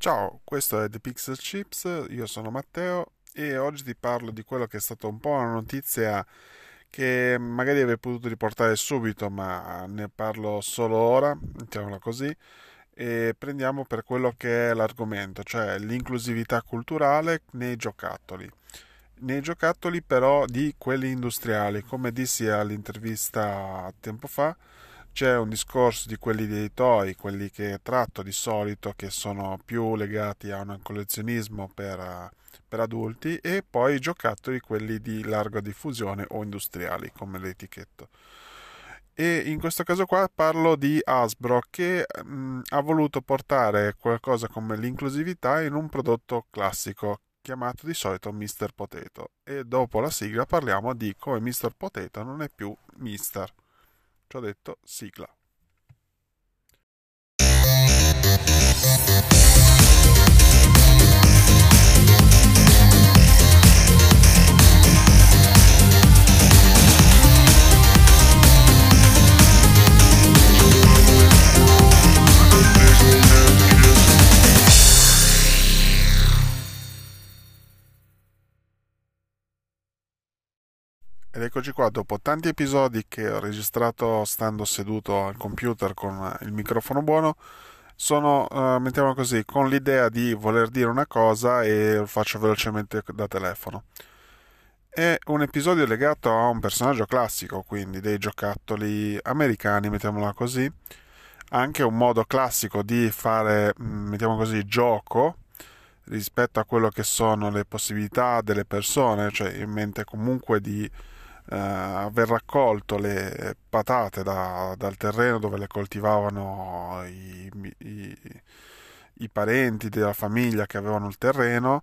Ciao, questo è The Pixel Chips, io sono Matteo e oggi ti parlo di quello che è stata un po' una notizia che magari avrei potuto riportare subito, ma ne parlo solo ora, mettiamola così, e prendiamo per quello che è l'argomento, cioè l'inclusività culturale nei giocattoli. Nei giocattoli però di quelli industriali, come dissi all'intervista tempo fa, c'è un discorso di quelli dei toy, quelli che tratto di solito, che sono più legati a un collezionismo per, per adulti, e poi i giocattoli, quelli di larga diffusione o industriali, come l'etichetto. E in questo caso qua parlo di Hasbro che mh, ha voluto portare qualcosa come l'inclusività in un prodotto classico chiamato di solito Mr. Potato e dopo la sigla parliamo di come Mr. Potato non è più Mister. Ci ho detto sigla. Ed eccoci qua, dopo tanti episodi che ho registrato stando seduto al computer con il microfono buono, sono, uh, mettiamo così, con l'idea di voler dire una cosa e lo faccio velocemente da telefono. È un episodio legato a un personaggio classico, quindi dei giocattoli americani, mettiamola così, anche un modo classico di fare, mm, mettiamo così, gioco rispetto a quello che sono le possibilità delle persone, cioè in mente comunque di eh, aver raccolto le patate da, dal terreno dove le coltivavano i, i, i parenti della famiglia che avevano il terreno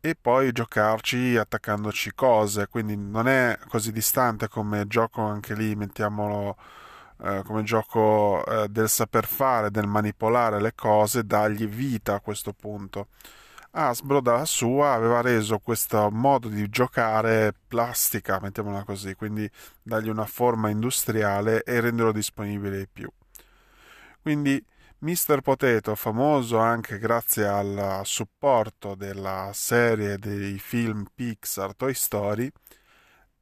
e poi giocarci attaccandoci cose, quindi non è così distante come gioco anche lì, mettiamolo eh, come gioco eh, del saper fare, del manipolare le cose, dargli vita a questo punto. Hasbro dalla sua aveva reso questo modo di giocare plastica, mettiamola così, quindi dargli una forma industriale e renderlo disponibile ai più. Quindi Mr. Potato, famoso anche grazie al supporto della serie dei film Pixar Toy Story,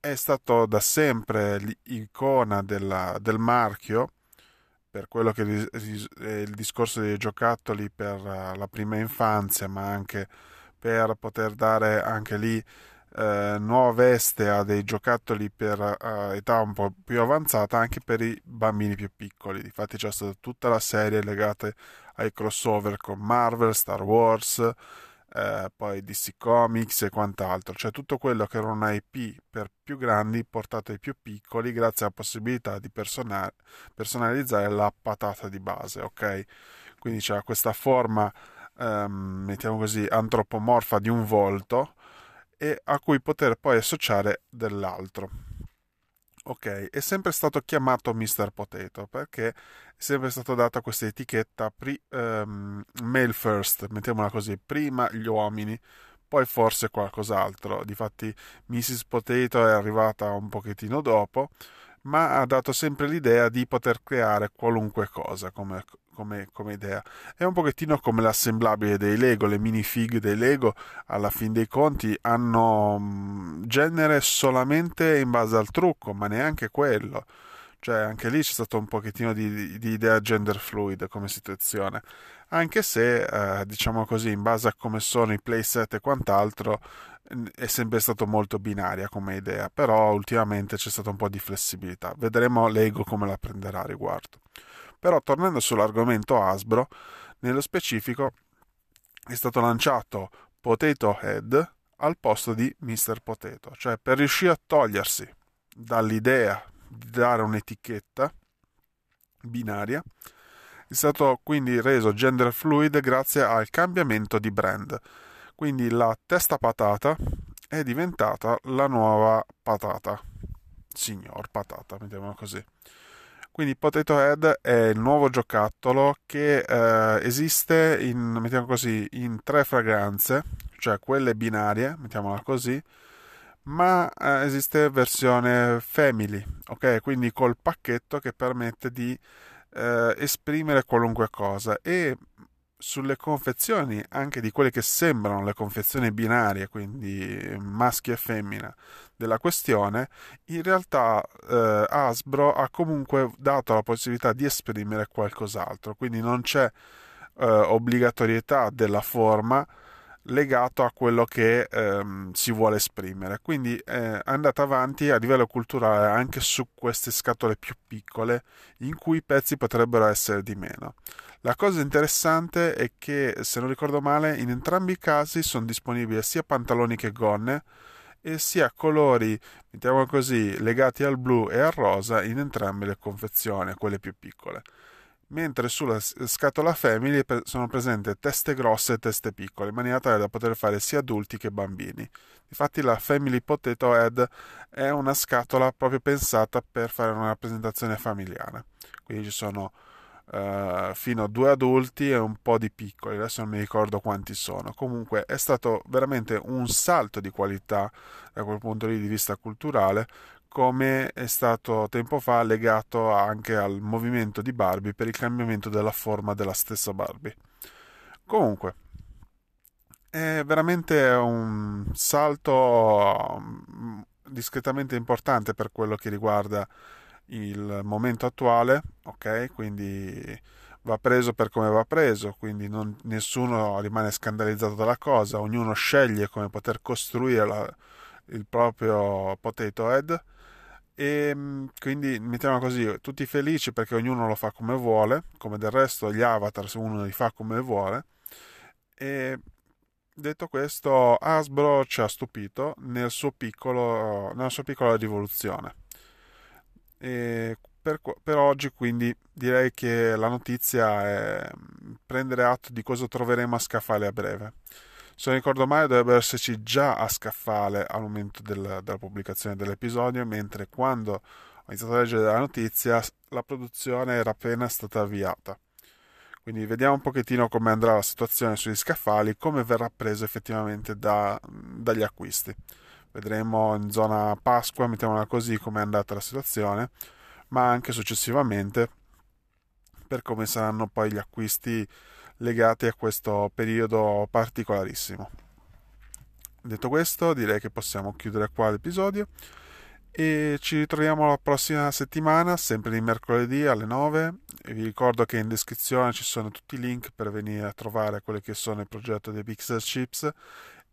è stato da sempre l'icona della, del marchio per quello che è il discorso dei giocattoli per eh, la prima infanzia, ma anche per poter dare anche lì eh, nuova veste a dei giocattoli per uh, età un po' più avanzata anche per i bambini più piccoli. Infatti c'è stata tutta la serie legata ai crossover con Marvel, Star Wars, eh, poi DC Comics e quant'altro, cioè tutto quello che era un IP per più grandi portato ai più piccoli grazie alla possibilità di personal- personalizzare la patata di base, ok? Quindi c'è questa forma, ehm, mettiamo così, antropomorfa di un volto e a cui poter poi associare dell'altro. Ok, è sempre stato chiamato Mr. Potato perché è sempre stata data questa etichetta pri, um, male first, mettiamola così, prima gli uomini, poi forse qualcos'altro. Difatti Mrs. Potato è arrivata un pochettino dopo, ma ha dato sempre l'idea di poter creare qualunque cosa come, come, come, idea. È un pochettino come l'assemblabile dei Lego, le minifig dei Lego, alla fin dei conti hanno mm, genere solamente in base al trucco, ma neanche quello. Cioè, anche lì c'è stato un pochettino di, di idea gender fluid come situazione. Anche se, eh, diciamo così, in base a come sono i playset e quant'altro, è sempre stato molto binaria come idea, però ultimamente c'è stata un po' di flessibilità. Vedremo Lego come la prenderà a riguardo. Però tornando sull'argomento Hasbro, nello specifico è stato lanciato Potato Head al posto di Mr. Potato, cioè per riuscire a togliersi dall'idea di dare un'etichetta binaria, è stato quindi reso gender fluid grazie al cambiamento di brand. Quindi la testa patata è diventata la nuova patata, signor patata, mettiamola così. Quindi Potato Head è il nuovo giocattolo che eh, esiste in, mettiamo così, in tre fragranze, cioè quelle binarie, mettiamola così, ma eh, esiste versione family, ok? Quindi col pacchetto che permette di eh, esprimere qualunque cosa e sulle confezioni, anche di quelle che sembrano le confezioni binarie, quindi maschio e femmina, della questione, in realtà eh, Hasbro ha comunque dato la possibilità di esprimere qualcos'altro, quindi non c'è eh, obbligatorietà della forma legato a quello che ehm, si vuole esprimere. Quindi eh, andata avanti a livello culturale anche su queste scatole più piccole in cui i pezzi potrebbero essere di meno. La cosa interessante è che, se non ricordo male, in entrambi i casi sono disponibili sia pantaloni che gonne e sia colori, mettiamo così, legati al blu e al rosa in entrambe le confezioni, quelle più piccole mentre sulla scatola Family sono presenti teste grosse e teste piccole, in maniera tale da poter fare sia adulti che bambini. Infatti la Family Potato Head è una scatola proprio pensata per fare una rappresentazione familiare. Quindi ci sono uh, fino a due adulti e un po' di piccoli, adesso non mi ricordo quanti sono. Comunque è stato veramente un salto di qualità da quel punto di vista culturale come è stato tempo fa legato anche al movimento di Barbie per il cambiamento della forma della stessa Barbie. Comunque, è veramente un salto mm, discretamente importante per quello che riguarda il momento attuale, ok? Quindi va preso per come va preso, quindi non, nessuno rimane scandalizzato dalla cosa, ognuno sceglie come poter costruire la, il proprio potato head e ehm, quindi mettiamo così, tutti felici perché ognuno lo fa come vuole, come del resto gli avatar se uno li fa come vuole. E detto questo, Hasbro ci ha stupito nel piccolo, nella sua piccola rivoluzione. E per, per oggi quindi direi che la notizia è prendere atto di cosa troveremo a scaffale a breve se non ricordo male dovrebbero esserci già a scaffale al momento del, della pubblicazione dell'episodio, mentre quando ho iniziato a leggere la notizia la produzione era appena stata avviata. Quindi vediamo un pochettino come andrà la situazione sugli scaffali, come verrà preso effettivamente da, dagli acquisti. Vedremo in zona Pasqua, mettiamola così, come è andata la situazione, ma anche successivamente per come saranno poi gli acquisti legati a questo periodo particolarissimo. Detto questo, direi che possiamo chiudere qua l'episodio e ci ritroviamo la prossima settimana, sempre di mercoledì alle 9. E vi ricordo che in descrizione ci sono tutti i link per venire a trovare quello che sono il progetto dei Pixel Chips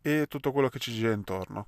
e tutto quello che ci gira intorno.